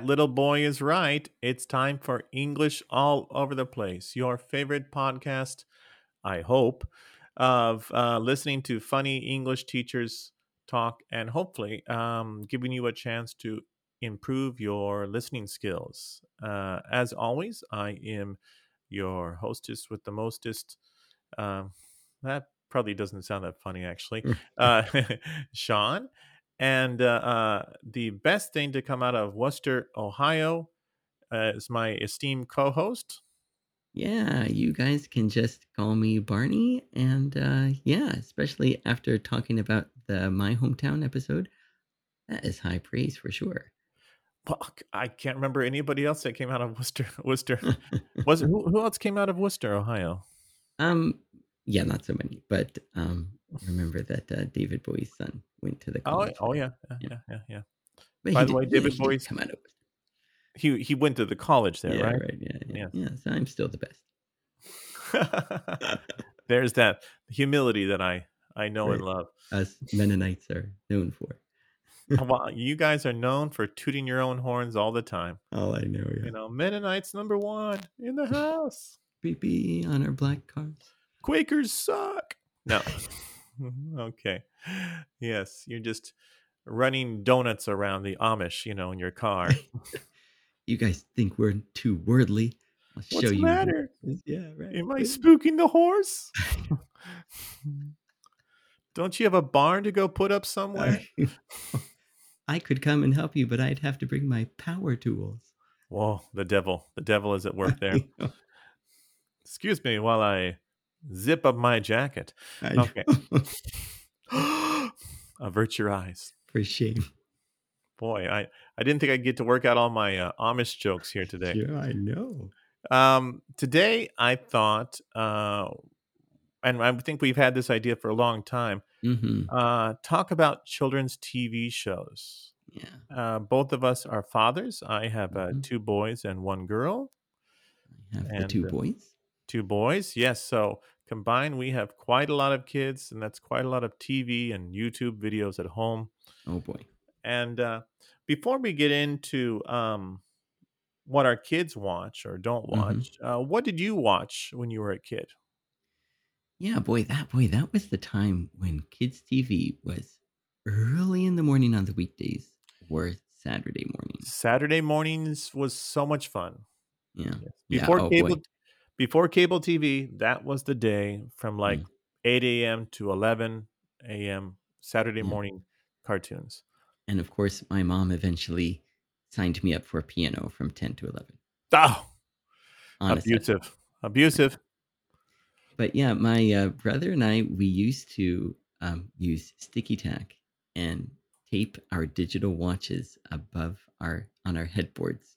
Yes. All right, that little boy is right. It's time for English all over the place. Your favorite podcast, I hope, of uh, listening to funny English teachers talk and hopefully um, giving you a chance to improve your listening skills. Uh, as always, I am your hostess with the mostest. Um, that probably doesn't sound that funny, actually. uh, Shawn. And uh, uh, the best thing to come out of Wooster, Ohio, uh, is my esteemed co host. Yeah, you guys can just call me Barney. And uh, yeah, especially after talking about the My Hometown episode, that is high praise for sure. Well, I can't remember anybody else that came out of Wooster. Wooster was it, who, who else came out of Wooster, Ohio? Um, yeah, not so many, but um, remember that uh, David Bowie's son went to the Oh, college. oh there. yeah, yeah, Yeah. yeah, yeah. By the did- way, David Bowie's come out of he he went to the college there, yeah, right? right, yeah, yeah, yeah. So I'm still the best. There's that humility that I I know and love. Us Mennonites are known for. Well, you guys are known for tooting your own horns all the time. All I know, yeah. You know, Mennonites number one in the house. Beep beep on our black cars. Quakers suck. No. okay. Yes, you're just running donuts around the Amish, you know, in your car. You guys think we're too worldly? I'll What's show the you. matter? Yeah, right. Am I spooking the horse? Don't you have a barn to go put up somewhere? I could come and help you, but I'd have to bring my power tools. Whoa, the devil. The devil is at work there. Excuse me while I zip up my jacket. I Okay. Avert your eyes. For shame. Boy, I, I didn't think I'd get to work out all my uh, Amish jokes here today. Yeah, I know. Um, today, I thought, uh, and I think we've had this idea for a long time, hmm uh, talk about children's TV shows. Yeah. Uh, both of us are fathers. I have uh, Mhm. two boys and one girl. I have the And, two uh, boys. Two boys, yes. So combined, we have quite a lot of kids, and that's quite a lot of TV and YouTube videos at home. Oh boy. And uh, before we get into um, what our kids watch or don't Mhm. watch, uh, what did you watch when you were a kid? Yeah, boy, that boy, that was the time when kids TV was early in the morning on the weekdays or Saturday mornings. Saturday mornings was so much fun. Yeah. Yes. Yeah, Before oh, cable, boy. Before cable TV, that was the day from like Mm. 8 a.m. to 11 a.m. Saturday Yeah. morning cartoons. And of course, my mom eventually signed me up for piano from 10 to 11 Oh, Saturday. abusive, abusive. But yeah, my uh, brother and I, we used to um, use sticky tack and tape our digital watches above our on our headboards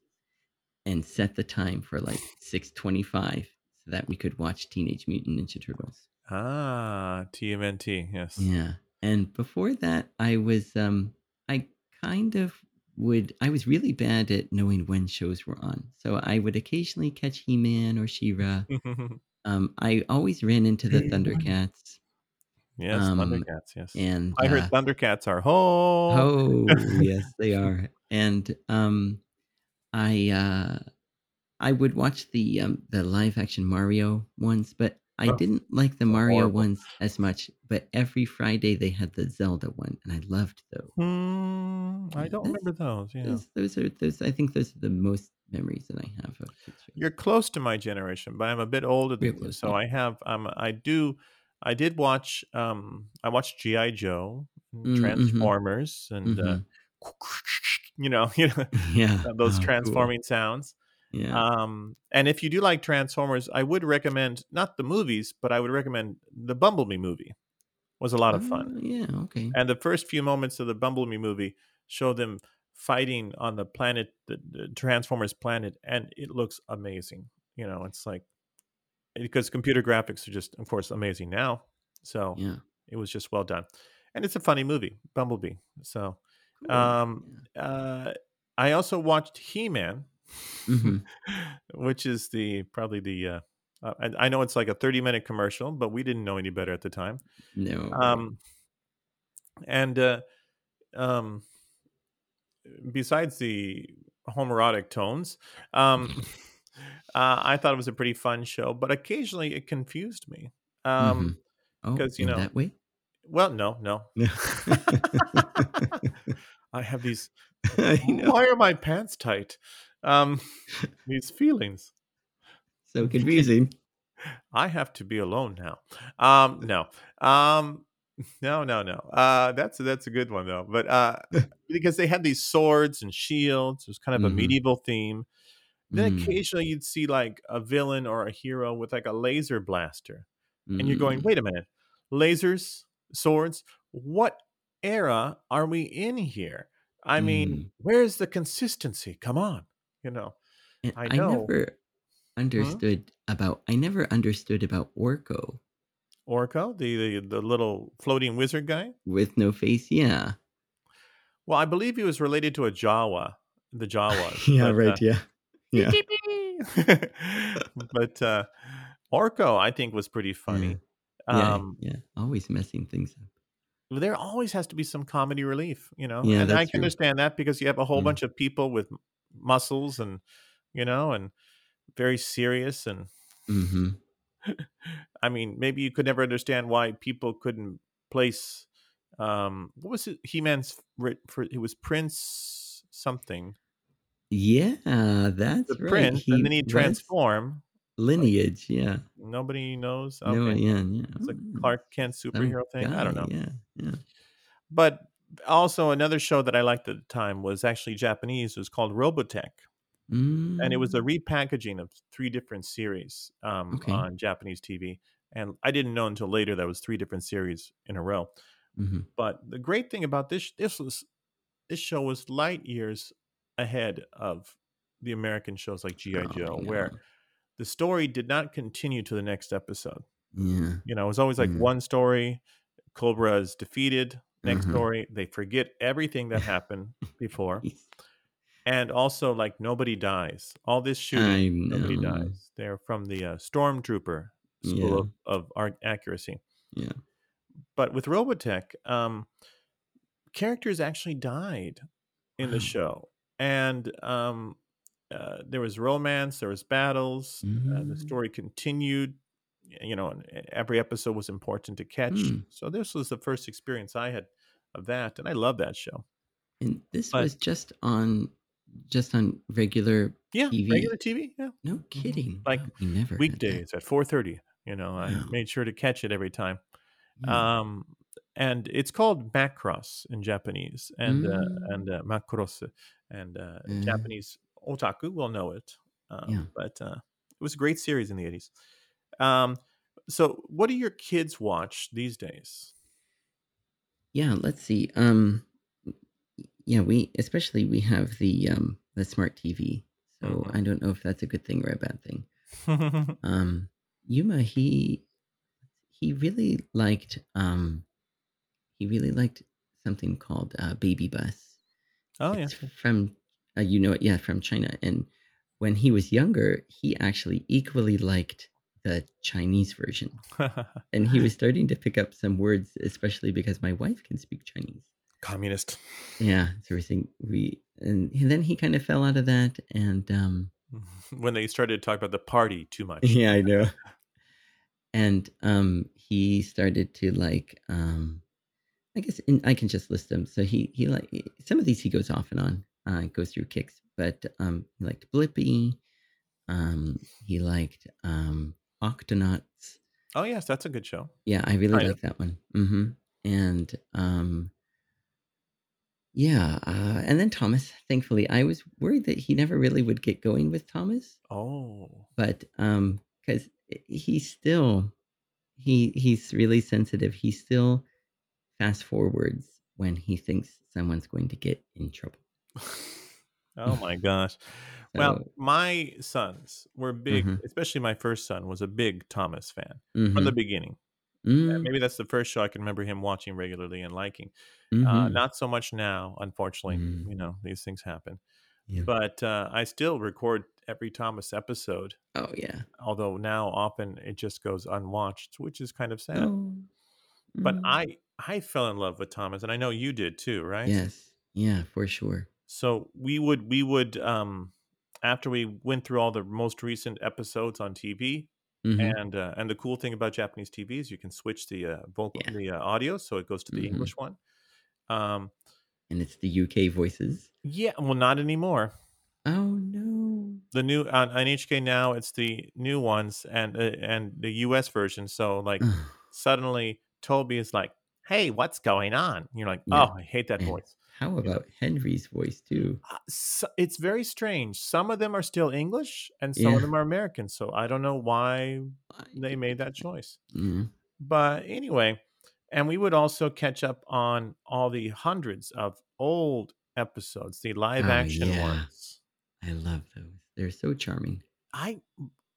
and set the time for like 6:25 so that we could watch Teenage Mutant Ninja Turtles. Ah, TMNT. Yes. Yeah. And before that, I was um I kind of would I was really bad at knowing when shows were on. So I would occasionally catch He-Man or She-Ra. Um I always ran into the Thundercats yes. Um, Thundercats. Yes. and I heard uh, Thundercats are ho. Oh, yes, they are. And um I uh I would watch the um the live action Mario ones, but I Oh, didn't like the Mario horrible. ones as much. But every Friday they had the Zelda one, and I loved those. Hmm, I don't remember those. Yeah. Those, those are those. I think those are the most memories that I have of. You're close to my generation, but I'm a bit older Real than you. close, So yeah. I have um I do I did watch um I watched G.I. Joe, Mm, mhm. Transformers, and uh, Mhm. You know, you know Yeah, those oh, cool. transforming sounds. Yeah, Um, and if you do like Transformers, I would recommend not the movies, but I would recommend the Bumblebee movie. Was a lot of fun. Oh, yeah, okay. And the first few moments of the Bumblebee movie show them fighting on the planet, the, the Transformers planet, and it looks amazing. You know, it's like because computer graphics are just, of course, amazing now. So Yeah, it was just well done, and it's a funny movie, Bumblebee. So cool. um, uh, I also watched He Man, Mhm. which is the probably the. Uh, uh, I, I know it's like a thirty-minute commercial, but we didn't know any better at the time. No. Um, and uh, um, besides the homoerotic tones, um, uh, I thought it was a pretty fun show, but occasionally it confused me. Um, Oh, because you know, that way? well, no, no. I have these. I know. Why are my pants tight? Um, these feelings. So confusing. I have to be alone now. Um, no, um, no, no, no. Uh, that's that's a good one though. But uh, because they had these swords and shields, it was kind of a hmm medieval theme. Then Mm, occasionally you'd see like a villain or a hero with like a laser blaster, and you're going, mm, "Wait a minute, lasers, swords? What era are we in here? I mean, mm. where's the consistency? Come on, you know." And I I never Hmm? understood about I never understood about Orko Orko, the, the the little floating wizard guy. with no face. Yeah. Well, I believe he was related to a Jawa, the Jawas, Yeah, but uh, right. Yeah. Yeah. but uh, Orko, I think, was pretty funny. Yeah. Um, Yeah. Always messing things up. There always has to be some comedy relief, you know, Yeah, and I can true. understand that because you have a whole Mm, bunch of people with muscles and you know, and very serious. And hmm I mean, maybe you could never understand why people couldn't place. Um, what was it? He Man's for it was Prince something. Yeah, the that's right. prince, and He then he'd was transform. Like lineage. Yeah. nobody knows. No, yeah, yeah. it's a Oh, Clark Kent some superhero thing. I don't know. Yeah. Yeah. But also another show that I liked at the time was actually Japanese. It was called Robotech, and it was a Mm, repackaging of three different series um, okay. on Japanese TV. And I didn't know until later that was three different series in a row. hmm But the great thing about this this was this show was light years ahead of the American shows like GI Oh, Joe, where the story did not continue to the next episode. Yeah. You know, it was always like Mm, one story, Cobra is defeated. Next uh-huh. story, they forget everything that happened before, and also like nobody dies. All this shooting, nobody dies. They're from the uh, Stormtrooper School Yeah. of, of Art Accuracy. Yeah. But with Robotech, um, characters actually died in the show, and um, uh, there was romance, there was battles. Uh, the Mm, story continued. You know, and e- every episode was important to catch. mm. So this was the first experience I had of that, and I love that show. And this But was just on just on regular yeah, TV. regular TV. Yeah, No mhm. kidding. like we never weekdays at four thirty. You know, I Wow. made sure to catch it every time. Yeah. Um, and it's called Macross in Japanese, and uh, Mm, and uh, Macross, and uh, uh, Japanese otaku will know it. yeah. Um, but uh, it was a great series in the eighties. Um, so, what do your kids watch these days? Yeah, let's see. Um yeah, we especially we have the um the smart TV. So I don't know if that's a good thing or a bad thing. Um Yuma he he really liked um he really liked something called uh, Baby Bus. oh yeah. From uh, you know it yeah from China and when he was younger he actually equally liked the Chinese version and he was starting to pick up some words especially because my wife can speak Chinese. Communist. Yeah, so we think we and then he kind of fell out of that and um when they started to talk about the party too much. yeah, I know. And um he started to like um I guess and I can just list them. So he he like some of these he goes off and on, uh goes through kicks, but um he liked Blippi, um he liked um Octonauts. Oh yes, that's a good show. Yeah, I really like that one. Mm-hmm. And um yeah, uh, and then Thomas. Thankfully, I was worried that he never really would get going with Thomas, Oh. but um, because he's still he he's really sensitive. He still fast forwards when he thinks someone's going to get in trouble. Oh my gosh. Well, my sons were big, mhm, especially my first son was a big Thomas fan from the mhm, beginning. Uh, mm, maybe that's the first show I can remember him watching regularly and liking. Uh, mhm, not so much now, unfortunately. mm, You know, these things happen. yeah. But uh, I still record every Thomas episode, Oh yeah. although now often it just goes unwatched, which is kind of sad. Oh. But mm. I I fell in love with Thomas, and I know you did too, right? Yes. Yeah, for sure. So we would we would um after we went through all the most recent episodes on TV, hmm and uh, and the cool thing about Japanese TV is you can switch the uh, vocal Yeah. the uh, audio, so it goes to the hmm English one. Um, And it's the UK voices. yeah, well, not anymore. Oh no. The new on, on HK now, it's the new ones and uh, and the US version. So like suddenly Toby is like, "Hey, what's going on?" You're like, yeah. "Oh, I hate that voice." How about Henry's voice too? Uh, so, it's very strange. Some of them are still English, and some of them are American. So I don't know why they made that. choice. Mm. But anyway, and we would also catch up on all the hundreds of old episodes, the live Oh action yeah. ones. I love those. They're so charming. I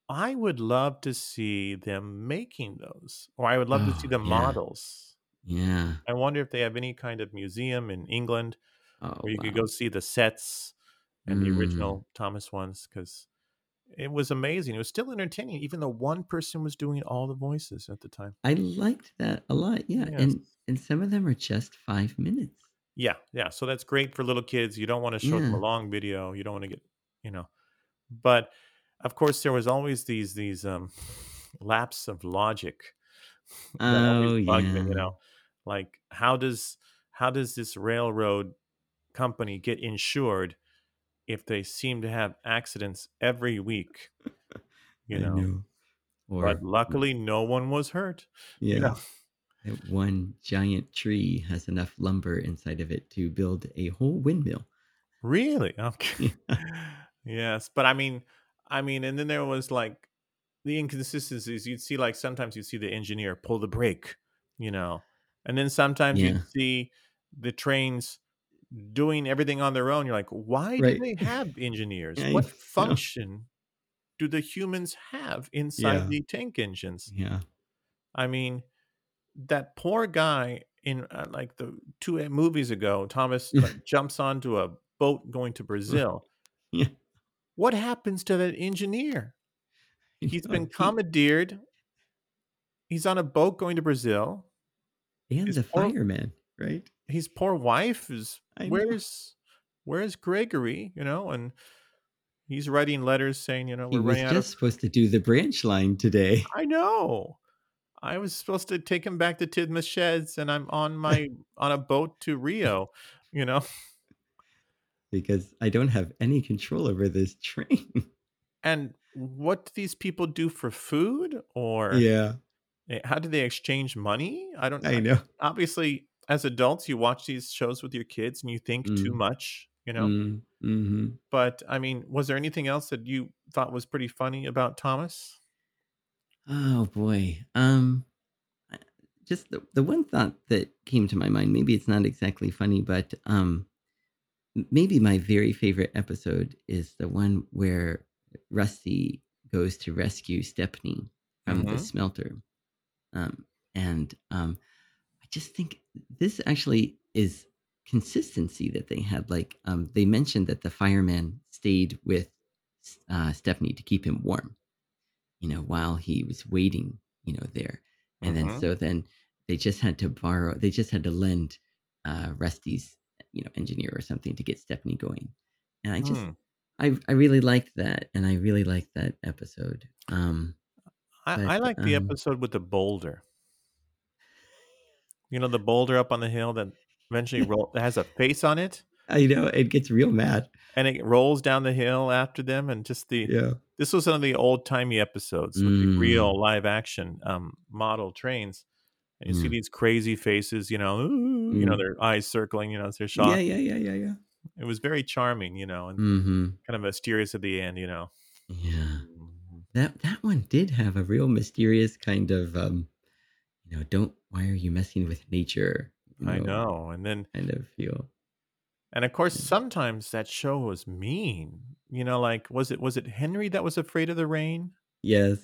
I would love to see them making those, or I would love to see Oh the yeah. models. Yeah. I wonder if they have any kind of museum in England Oh where you could go see the sets and the Mm. original Thomas ones because it was amazing. It was still entertaining, even though one person was doing all the voices at the time. I liked that a lot. Yeah. Yes. And and some of them are just five minutes. Yeah, yeah. So that's great for little kids. You don't want to show them a long video. You don't want to get, you know. But of course, there was always these these um lapse of logic Oh bugged me. You know, like how does how does this railroad company get insured if they seem to have accidents every week? You know, know. but Or luckily no one was hurt. You yeah. know, one giant tree has enough lumber inside of it to build a whole windmill. really? Okay. Yes, but I mean, I mean, and then there was like the inconsistencies. You'd see like sometimes you'd see the engineer pull the brake, you know, and then sometimes Yeah. you'd see the trains doing everything on their own. You're like, why do they have engineers? I What function do the humans have inside Yeah. the tank engines? Yeah. I mean, that poor guy in uh, like the two uh, movies ago, Thomas like jumps onto a boat going to Brazil. Yeah. What happens to that engineer? He's been commandeered. He's on a boat going to Brazil. And His the poor fireman, right? his poor wife is where's where's Gregory? You know, and he's writing letters saying, you know, He we're was running out of. just supposed to do the branch line today. I know. I was supposed to take him back to Tidmouth Sheds, and I'm on my on a boat to Rio. You know, because I don't have any control over this train. and what do these people do for food, or yeah, how do they exchange money? I don't. I I, know. obviously, as adults, you watch these shows with your kids, and you think too Mm, much. You know, mm, hmm but I mean, was there anything else that you thought was pretty funny about Thomas? Oh boy. Um, just the the one thought that came to my mind. Maybe it's not exactly funny, but um, maybe my very favorite episode is the one where Rusty goes to rescue Stepney from the Mm-hmm. smelter. Um, and um, I just think this actually is consistency that they had. Like um, they mentioned that the fireman stayed with uh, Stepney to keep him warm, you know, while he was waiting, you know, there. And then Mm-hmm. so then they just had to borrow, they just had to lend uh, Rusty's, you know, engineer or something to get Stepney going. And I just, Hmm. I, I really liked that, and I really liked that episode. Um, I, I like the um, episode with the boulder. You know, the boulder up on the hill that eventually roll that has a face on it, I know it gets real mad. and it rolls down the hill after them, and just the Yeah. this was one of the old timey episodes with the real Mm, live action um, model trains, and you see mm, these crazy faces, you know, "Ooh," you know, mm. their eyes circling, you know, as they're Yeah, yeah, yeah, yeah, yeah. It was very charming, you know, and hmm kind of mysterious at the end, you know. Yeah. That that one did have a real mysterious kind of um, you know, don't why are you messing with nature? You I know, know, and then kind of feel. And of course, sometimes that show was mean. You know, like was it was it Henry that was afraid of the rain? Yes.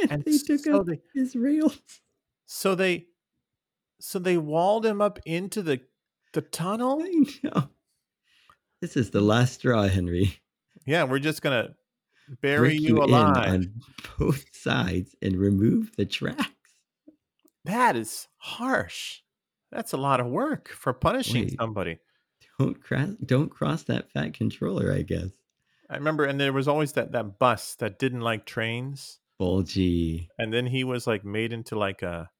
And And they took so out they his rails. so they so they walled him up into the the tunnel? I know. This is the last straw, Henry. Yeah, we're just gonna bury you you in alive. on both sides and remove the tracks. That is harsh. That's a lot of work for punishing Wait, somebody. don't cross don't cross that fat controller, I guess. I remember, and there was always that that bus that didn't like trains, Bulgy. and then he was like made into like a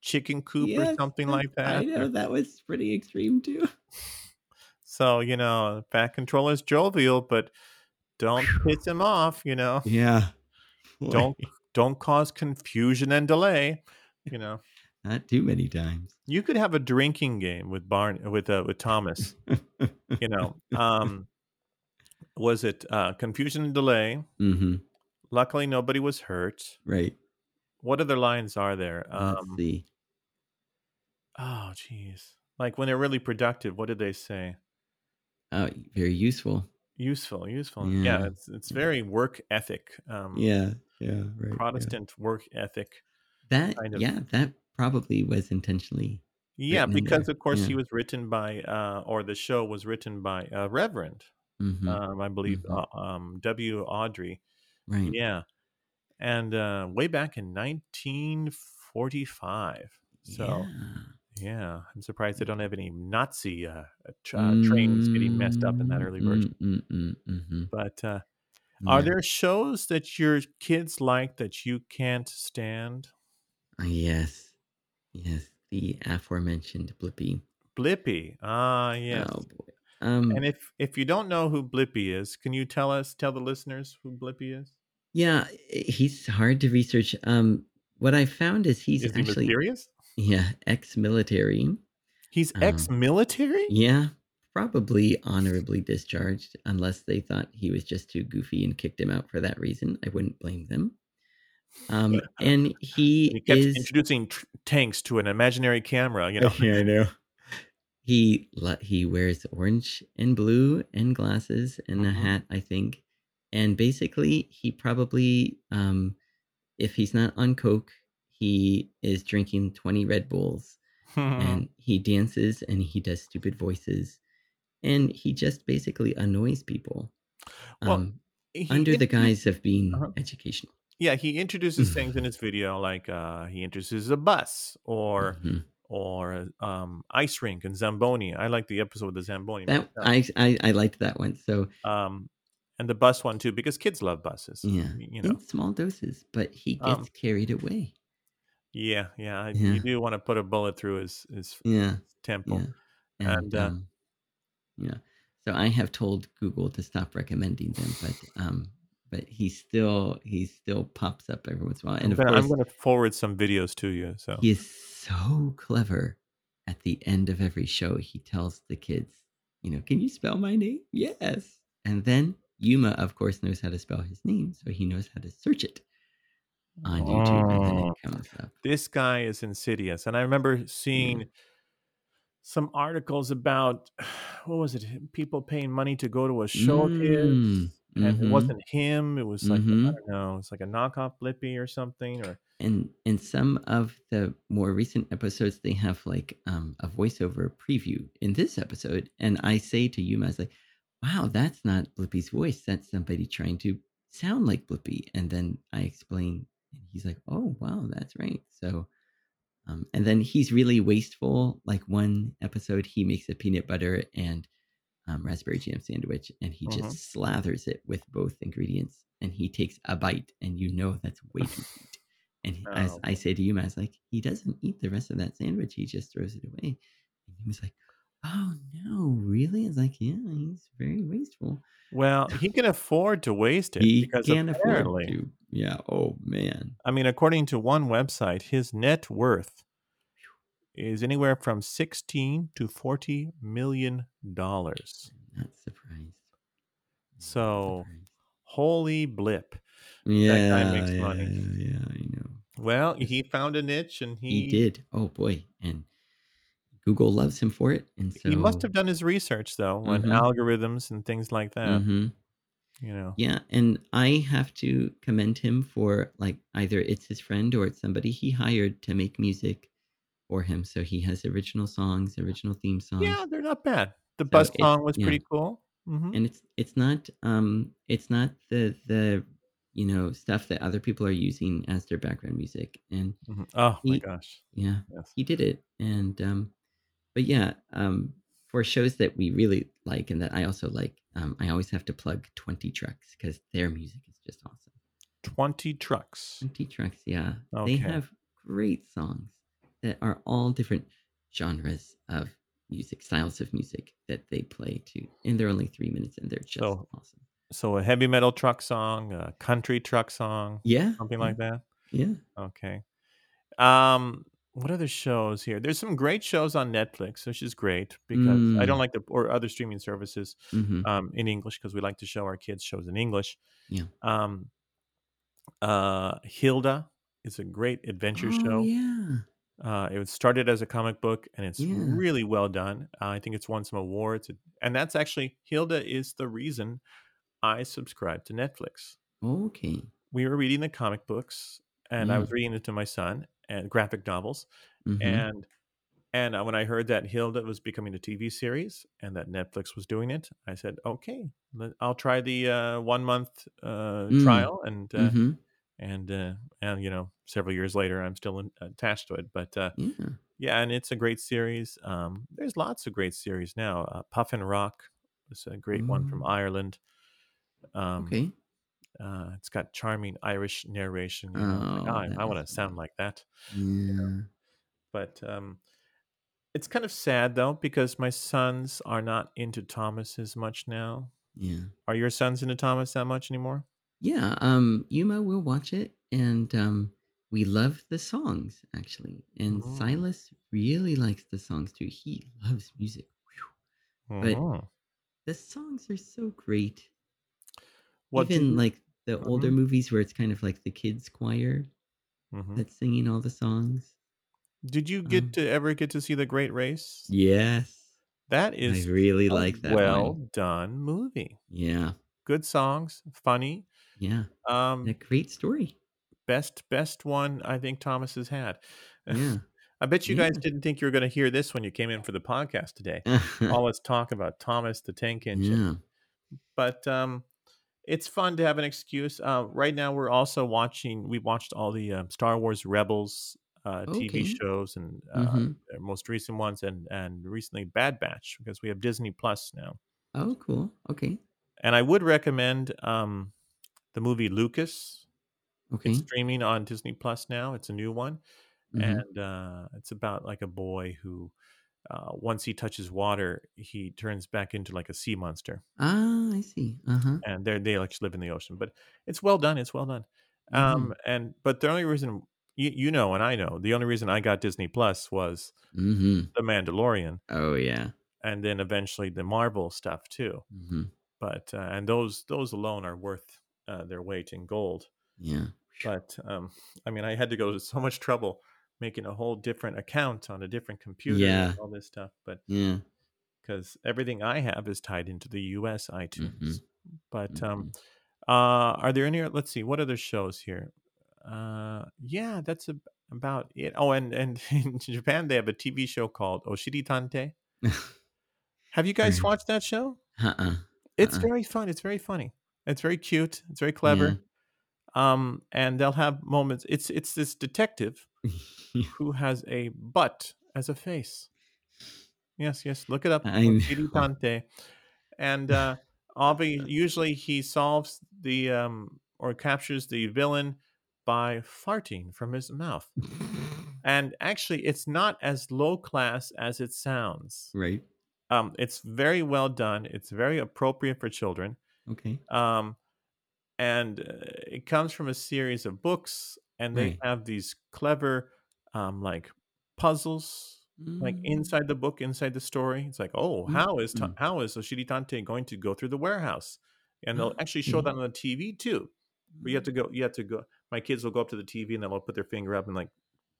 chicken coop or something I, like I that. know that was pretty extreme too. So you know, fat controller's jovial, but don't piss him off. You know, Yeah. don't don't cause confusion and delay. You know, not too many times. you could have a drinking game with Barn with uh, with Thomas. You know, um, was it uh, confusion and delay? mm-hmm. Luckily, nobody was hurt. Right. What other lines are there? Let's Um, see. oh, jeez. Like when they're really productive, what did they say? Oh, very useful. Useful, useful. Yeah, Yeah. it's it's very work ethic. Um, Yeah. Yeah. Right. Yeah. Protestant work ethic That. kind of. Yeah. That probably was intentionally Yeah, because of course he was written by, uh, or the show was written by a Reverend, Mm-hmm. um, I believe, Mm-hmm. uh, um, W. Awdry. Right. Yeah, and uh, way back in 1945. So Yeah. yeah, I'm surprised they don't have any Nazi uh, uh, uh, trains getting messed up in that early version. Mm, mm, mm, mm-hmm. But uh, are there shows that your kids like that you can't stand? Uh, yes. Yes. The aforementioned Blippi. Blippi. Ah, yes. Oh boy. Um. And if if you don't know who Blippi is, can you tell us, tell the listeners who Blippi is? Yeah. He's hard to research. Um. What I found is he's Is he actually mysterious? Yeah ex-military. He's Um. ex-military. Yeah. Probably honorably discharged, unless they thought he was just too goofy and kicked him out for that reason. I wouldn't blame them. Um. And He he kept is introducing tr- tanks to an imaginary camera. You know. yeah, I know. He he wears orange and blue and glasses and a Mhm. hat, I think. And basically, he probably, um, if he's not on coke, he is drinking twenty Red Bulls, and he dances and he does stupid voices, and he just basically annoys people, well, um, he under the introduced- guise of being Uh-huh. educational. yeah, he introduces things in his video like uh, he introduces a bus or Mhm. or um, ice rink and Zamboni. I like the episode with the Zamboni. That. I, I I liked that one. So um, and the bus one too because kids love buses. yeah, You know. in small doses, but he gets Um, carried away. Yeah, yeah. I- Yeah. You do want to put a bullet through his his Yeah. temple. Yeah. And, And, uh, um, yeah. So I have told Google to stop recommending them, but um, but he still he still pops up every once in a while. And I'm of gonna, course, I'm gonna forward some videos to you. So he is so clever. At the end of every show, he tells the kids, you know, can you spell my name? Yes. And then Yuma, of course, knows how to spell his name, so he knows how to search it on YouTube, Oh. it this guy is insidious, and I remember seeing some articles about what was it? People paying money to go to a show of his, Mm, and it mhm. wasn't him. It was like I Mhm. don't know. It's like a knockoff Blippi or something. Or and in some of the more recent episodes they have like um, a voiceover preview in this episode and i say to you I was like wow that's not blippi's voice that's somebody trying to sound like blippi and then i explain and he's like oh wow that's right so um, and then he's really wasteful like one episode he makes a peanut butter and um, raspberry jam sandwich and he Mhm. just slathers it with both ingredients and he takes a bite and you know that's way too sweet and as Oh. I say to you, I was like, he doesn't eat the rest of that sandwich. He just throws it away. And he was like, oh no, really? I was like, yeah, he's very wasteful. well, he can afford to waste it He because apparently, afford to. Yeah. Oh man. I mean, according to one website, his net worth is anywhere from sixteen to forty million dollars. Not surprised. So surprised. holy blip! yeah, guy makes yeah, money. yeah, yeah, I know. Well, he found a niche, and he He, did. Oh boy, and Google loves him for it, and so He must have done his research though on Mhm. algorithms and things like that. Mhm. You know. Yeah, and I have to commend him for like either it's his friend or it's somebody he hired to make music for him. So he has original songs, original theme songs. Yeah, they're not bad. The So bus song was yeah. pretty cool. hmm And it's it's not um it's not the the you know stuff that other people are using as their background music. And Oh my gosh. yeah, Yes. he did it. And um but yeah, um for shows that we really like and that I also like, um, I always have to plug 20 Trucks because their music is just awesome. 20 trucks. 20 Trucks, yeah. They have great songs that are all different genres of music, styles of music that they play too. And they're only three minutes and they're just So awesome. so a heavy metal truck song, a country truck song, Yeah. something Yeah. like that. Yeah. Okay. Um what other shows here? There's some great shows on Netflix, which is great because I don't Mm. like the or other streaming services hmm um in English because we like to show our kids shows in English. Yeah. Um uh Hilda is a great adventure Oh, show. yeah. Uh, it was started as a comic book, and it's Yeah. really well done. Uh, I think it's won some awards, and that's actually Hilda is the reason I subscribed to Netflix. Okay. We were reading the comic books, and I was reading it to my son and graphic novels, hmm and and uh, when I heard that Hilda was becoming a TV series and that Netflix was doing it, I said, "Okay, I'll try the uh, one month uh, Mm. trial." And uh, hmm and uh, and you know, several years later, I'm still in, attached to it. But uh, Yeah. yeah, and it's a great series. Um, there's lots of great series now. Uh, Puffin Rock is a great one from Oh, Ireland. Um, okay. Uh, it's got charming Irish narration. You know, it's like, Oh, "Oh, I, I want to sound like that. You know, Yeah. but um, it's kind of sad though because my sons are not into Thomas as much now. Yeah. Are your sons into Thomas that much anymore? Yeah. Um, Yuma will watch it and um we love the songs actually. And Mm. Silas really likes the songs too. He loves music. But hmm the songs are so great. What Even you? like the older hmm movies where it's kind of like the kids choir hmm that's singing all the songs. Did you get Um, to ever get to see the Great Race? yes. That is I really like that well one. done movie. Yeah. Good songs, funny. Yeah. And a Um, great story. best best one I think Thomas has had. Yeah. I bet you guys didn't think you were going to hear this when you came in for the podcast today. All this talk about Thomas the Tank Engine, yeah. but um, it's fun to have an excuse. Uh, right now, we're also watching. We watched all the um, Star Wars Rebels uh, TV shows and uh, Mm-hmm. their most recent ones, and and recently Bad Batch because we have Disney Plus now. Oh, cool. Okay. And I would recommend um, the movie Lucas. Okay. It's streaming on Disney Plus now. It's a new one, Mm-hmm. and uh, it's about like a boy who, uh, once he touches water, he turns back into like a sea monster, Ah, I see. Uh-huh. and they they like live in the ocean. But it's well done. It's well done. Mm-hmm. Um, and but the only reason you you know, and I know, the only reason I got Disney Plus was Mm-hmm. The Mandalorian, Oh yeah. and then eventually the Marvel stuff too. Mm-hmm. But uh, and those those alone are worth uh, their weight in gold. Yeah. But um, I mean, I had to go to so much trouble making a whole different account on a different computer Yeah. and all this stuff. But Yeah. because everything I have is tied into the U.S. iTunes. Mm-hmm. But Mm-hmm. um, uh, are there any? Let's see, what other shows here? Uh, yeah, that's ab- about it. Oh, and and in Japan they have a TV show called Oshiri Tantei. Have you guys watched that show? uh-uh. It's Uh-uh. very fun. It's very funny. It's very cute. It's very clever. Um, and they'll have moments. It's it's this detective who has a butt as a face. Yes, yes. Look it up. I Oshiri And uh, obvi- usually he solves the um, or captures the villain by farting from his mouth. And actually, it's not as low class as it sounds. right. Um, it's very well done. It's very appropriate for children. Okay. Um, and uh, it comes from a series of books, and they Right. have these clever, um, like puzzles, like Mm, inside the book, inside the story. It's like, oh, how is ta- mm. how is Oshiri Tantei going to go through the warehouse? And they'll actually show that on the TV too. But you have to go. You have to go. My kids will go up to the TV and they'll put their finger up and like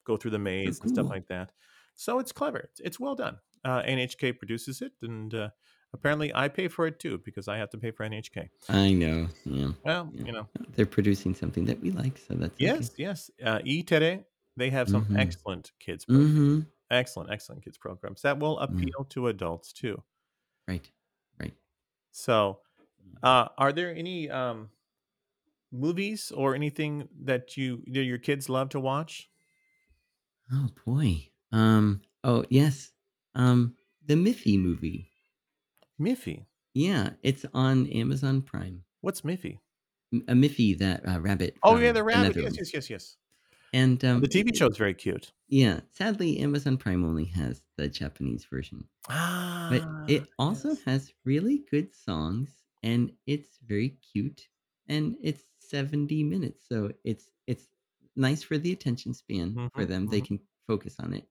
go through the So maze and stuff like that. So it's clever. It's, it's well done. Uh, NHK produces it, and uh, apparently I pay for it too because I have to pay for NHK. I know. Yeah. Well, Yeah. you know, They're producing something that we like, so that's okay. yes, yes. Uh, E-Tele, they have some Mm-hmm. excellent kids programs. Mm-hmm. Excellent, excellent kids programs that will Mm. appeal to adults too. Right. Right. So, uh, are there any um, movies or anything that you that your kids love to watch? Oh boy. Um. Oh yes. Um. the Miffy movie. Miffy. Yeah, it's on Amazon Prime. What's Miffy? A Miffy, that uh, rabbit. Oh yeah, the rabbit. Yes, yes, yes, yes. And um, The TV show is very cute. Yeah, sadly, Amazon Prime only has the Japanese version, Ah, but it also yes. has really good songs, and it's very cute, and it's seventy minutes, so it's it's nice for the attention span for Mhm, them. They mhm. can focus on it,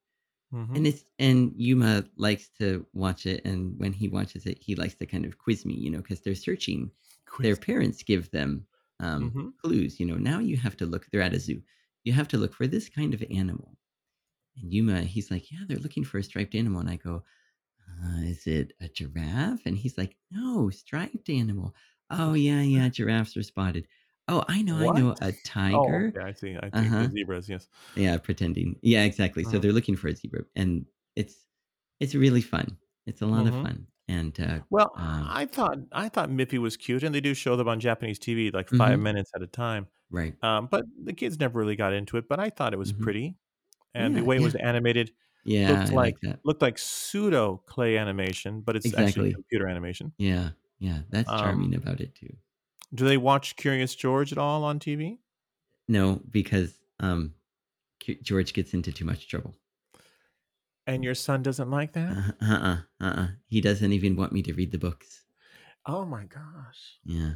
Mhm. and it's and Yuma likes to watch it, and when he watches it, he likes to kind of quiz me, you know, because they're searching. Their parents give them um, Mhm. clues. You know, now you have to look. They're at a zoo. You have to look for this kind of animal. And Yuma, he's like, yeah, they're looking for a striped animal. And I go, uh, is it a giraffe? And he's like, no, striped animal. Oh yeah, yeah, giraffes are spotted. Oh, I know, I know, What? a Oh, tiger. okay. I see. I Uh-huh. the zebras. Yes. Yeah, pretending. Yeah, exactly. So Mhm. they're looking for a zebra, and it's it's really fun. It's a lot of Mhm. fun, and uh, Well, um, I thought I thought Miffy was cute, and they do show them on Japanese TV like 5 mhm, minutes at a time. right. Um, but the kids never really got into it. But I thought it was hmm pretty, and the Yeah, way it yeah, was animated yeah. looked I like like that. looked like pseudo clay animation, but it's actually Exactly. computer animation. Yeah, yeah. That's charming Um, about it too. Do they watch Curious George at all on TV? No, because um, George gets into too much trouble. And your son doesn't like that? Uh uh uh uh. He doesn't even want me to read the books. Oh my gosh! Yeah.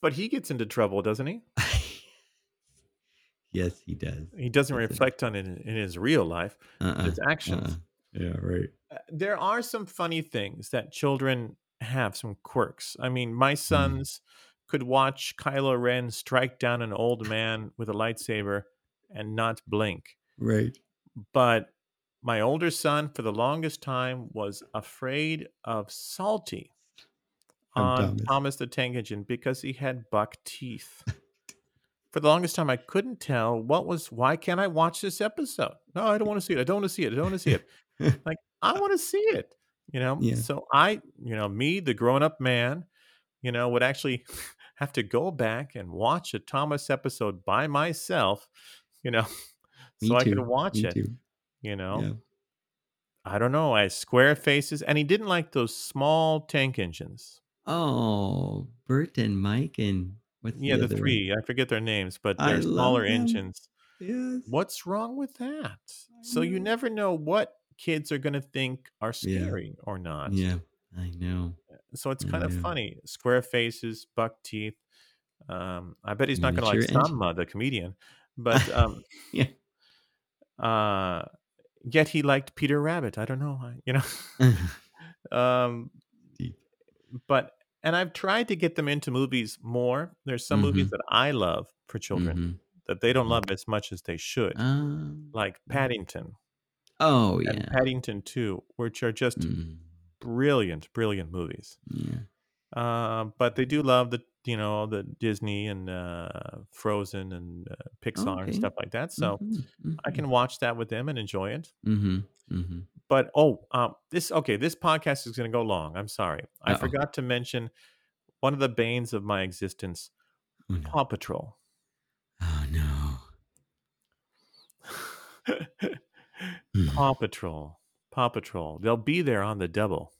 But he gets into trouble, doesn't he? yes, he does. He doesn't That's it. reflect on it in, in his real life, uh-uh, his actions. uh. Yeah, right. Uh, There are some funny things that children have, some quirks. I mean, my Mm. sons could watch Kylo Ren strike down an old man with a lightsaber and not blink. Right. But my older son, for the longest time, was afraid of Salty on Thomas. Thomas the Tank Engine because he had buck teeth. For the longest time, I couldn't tell what was. Why can't I watch this episode? No, I don't want to see it. I don't want to see it. I don't want to see it. Like I want to see it. You know. yeah. So I, you know, me, the grown-up man, you know, would actually have to go back and watch a Thomas episode by myself. You know, so I could watch Me it. too. You know. Yeah. I don't know. I square faces, and he didn't like those small tank engines. Oh, Bert and Mike and what's Yeah, the the one? three. I forget their names, but they're smaller engines. Yes. What's wrong with that? So you never know what kids are going to think are Yeah. scary or not. Yeah. I know. So it's I kind of know. funny. Square faces, buck teeth. Um, I bet he's not going to like. Sanma, the comedian, but um, yeah. uh, yet he liked Peter Rabbit. I don't know. I- You know. um, Deep. but and I've tried to get them into movies more. There's some movies Mm-hmm. that I love for children Mm-hmm. that they don't Mm-hmm. love as much as they should, Um. like Paddington Oh and yeah. Paddington 2, which are just Mm, brilliant, brilliant movies. yeah. Uh, but they do love the you know the Disney and uh, Frozen and uh, Pixar and stuff like that. So Mm-hmm. I can watch that with them and enjoy it. Mm-hmm. Mm-hmm. But oh, um, this okay. This podcast is going to go long. I'm sorry. I Uh oh. forgot to mention one of the banes of my existence: Oh no. Paw Patrol. Oh no. Mm. Paw Patrol. Paw Patrol. They'll be there on the double.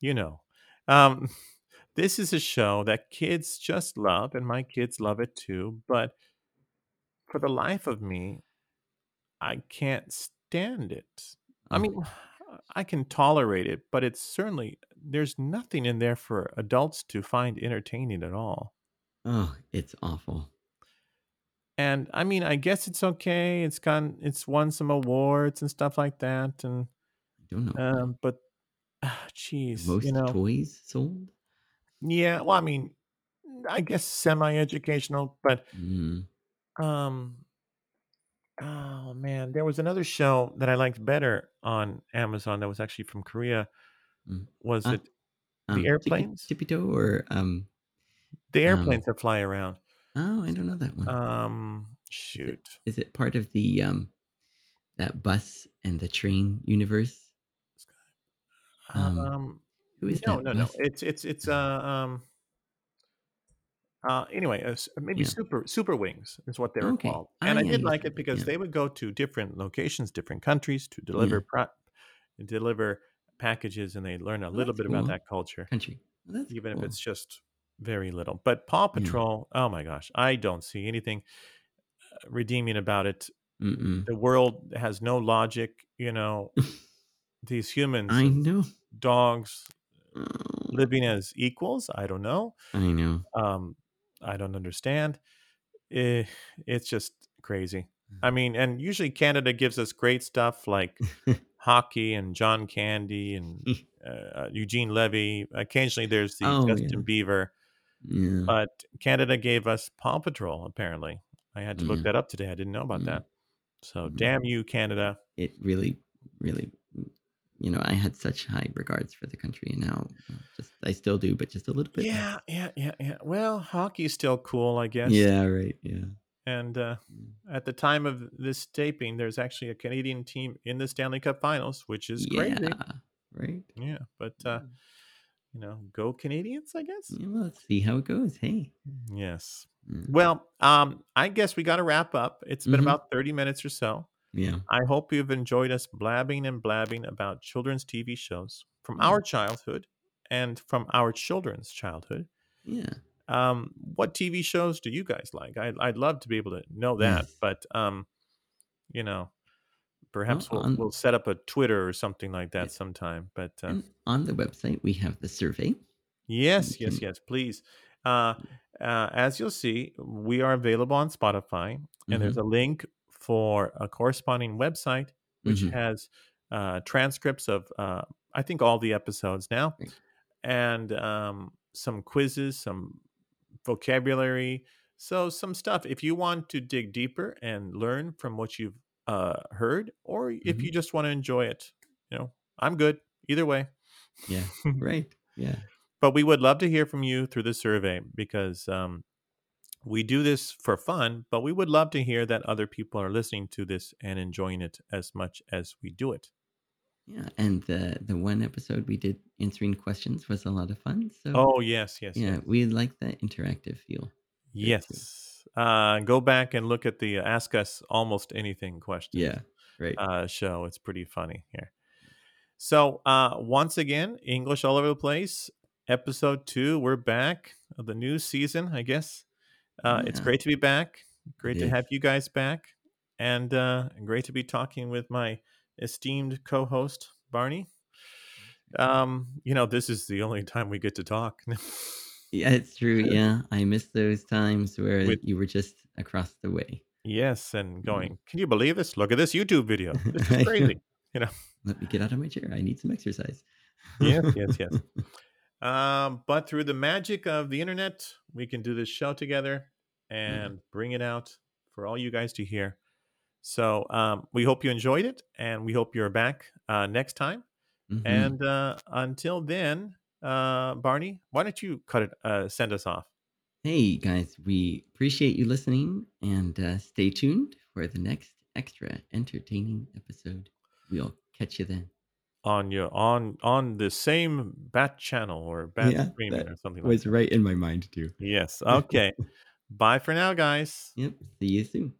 You know. Um, this is a show that kids just love, and my kids love it too. But for the life of me, I can't stand it. I Oh. mean, I can tolerate it, but it's certainly there's nothing in there for adults to find entertaining at all. Oh, it's awful. And I mean, I guess it's okay. It's gone. It's won some awards and stuff like that. And I don't know. um, but The geez, most you know, toys sold? yeah. Well, I mean, I guess semi-educational, but Mm. um, oh man, there was another show that I liked better on Amazon that was actually from Korea. Mm. Was Uh, it the um, tippy, airplanes? tippy toe or um The um airplanes that fly around. Oh I don't know that one. Um, shoot. is it part of the um that bus and the train universe? Um Um, who is no, that no, no. bus? It's it's it's uh um uh anyway, uh, maybe Yeah. super super wings is what they were Okay. called. Ah And I yeah, did you like it because Yeah. they would go to different locations, different countries to Yeah. deliver pro- deliver packages and they learn a Oh, little bit about that culture, Country. Well, even if it's just very little. But Paw Yeah. Patrol, oh my gosh, I don't see anything uh, redeeming about it. Mm-mm. The world has no logic, you know. These humans, I know. dogs, Oh, living as equals. I don't know. I know. Um, I don't understand. Eh, it's just crazy. I mean, and usually Canada gives us great stuff like hockey and John Candy and uh, Eugene Levy. Occasionally, there's the Oh, Justin Bieber, yeah. but Canada gave us Paw Patrol. Apparently, I had to look that up today. I didn't know about Mm. that. So, damn you, Canada. It really, really, you know, I had such high regards for the country, and now just I still do, but just a little bit. Yeah, yeah, yeah, yeah. Well, hockey's still cool, I guess. Yeah. Right. Yeah. And uh, Mm. at the time of this taping, there's actually a Canadian team in the Stanley Cup Finals, which is crazy. Yeah. Right. Yeah, but uh, Yeah. You know, go Canadians, I guess. Yeah, let's see how it goes. Hey. Yes. Mm. Well, um, I guess we got to wrap up. It's been Mhm. about 30 minutes or so. Yeah. I hope you've enjoyed us blabbing and blabbing about children's TV shows from our childhood and from our children's childhood. Yeah. Um, what TV shows do you guys like? I, I'd love to be able to know that, but um, you know, perhaps we'll, on- we'll set up a Twitter or something like that Yeah. sometime. But uh, on the website, we have the survey. Yes, yes, yes. Please. Uh, uh, as you'll see, we are available on Spotify, and there's a link for a corresponding website which Mhm. has uh, transcripts of, uh, I think, all the episodes now, and um, some quizzes, some vocabulary. So, some stuff. If you want to dig deeper and learn from what you've uh, heard, or if Mhm. you just want to enjoy it, you know, I'm good either way. Yeah. right. Yeah. but we would love to hear from you through the survey because um, we do this for fun but we would love to hear that other people are listening to this and enjoying it as much as we do it Yeah. And the the one episode we did answering questions was a lot of fun. So oh yes yes yeah, yes we like that interactive feel. yes uh, go back and look at the ask us almost anything question Yeah. Right. uh, show. It's pretty funny here. So uh, once again english all over the place. Episode two we're back. Of the new season i guess. Uh, it's great to be back. Great to have you guys back. And uh, great to be talking with my esteemed co-host barney. Um, you know this is the only time we get to talk Yeah, it's true. Yeah, I miss those times where With- you were just across the way. yes and going can you believe this look at this youtube video this is know. crazy Let me get out of my chair. I need some exercise. yes yes yes Um, but through the magic of the internet, we can do this show together and bring it out for all you guys to hear. So um, we hope you enjoyed it, and we hope you're back uh, next time. Mhm. And uh, until then, uh, Barney, why don't you cut it? Uh, send us off. hey guys, we appreciate you listening and uh, stay tuned for the next extra entertaining episode. We'll catch you then. on your on on the same bat channel or bat Yeah, streaming or something like Was right in my mind too. Yes. Okay. Bye for now, guys. Yep. See you soon.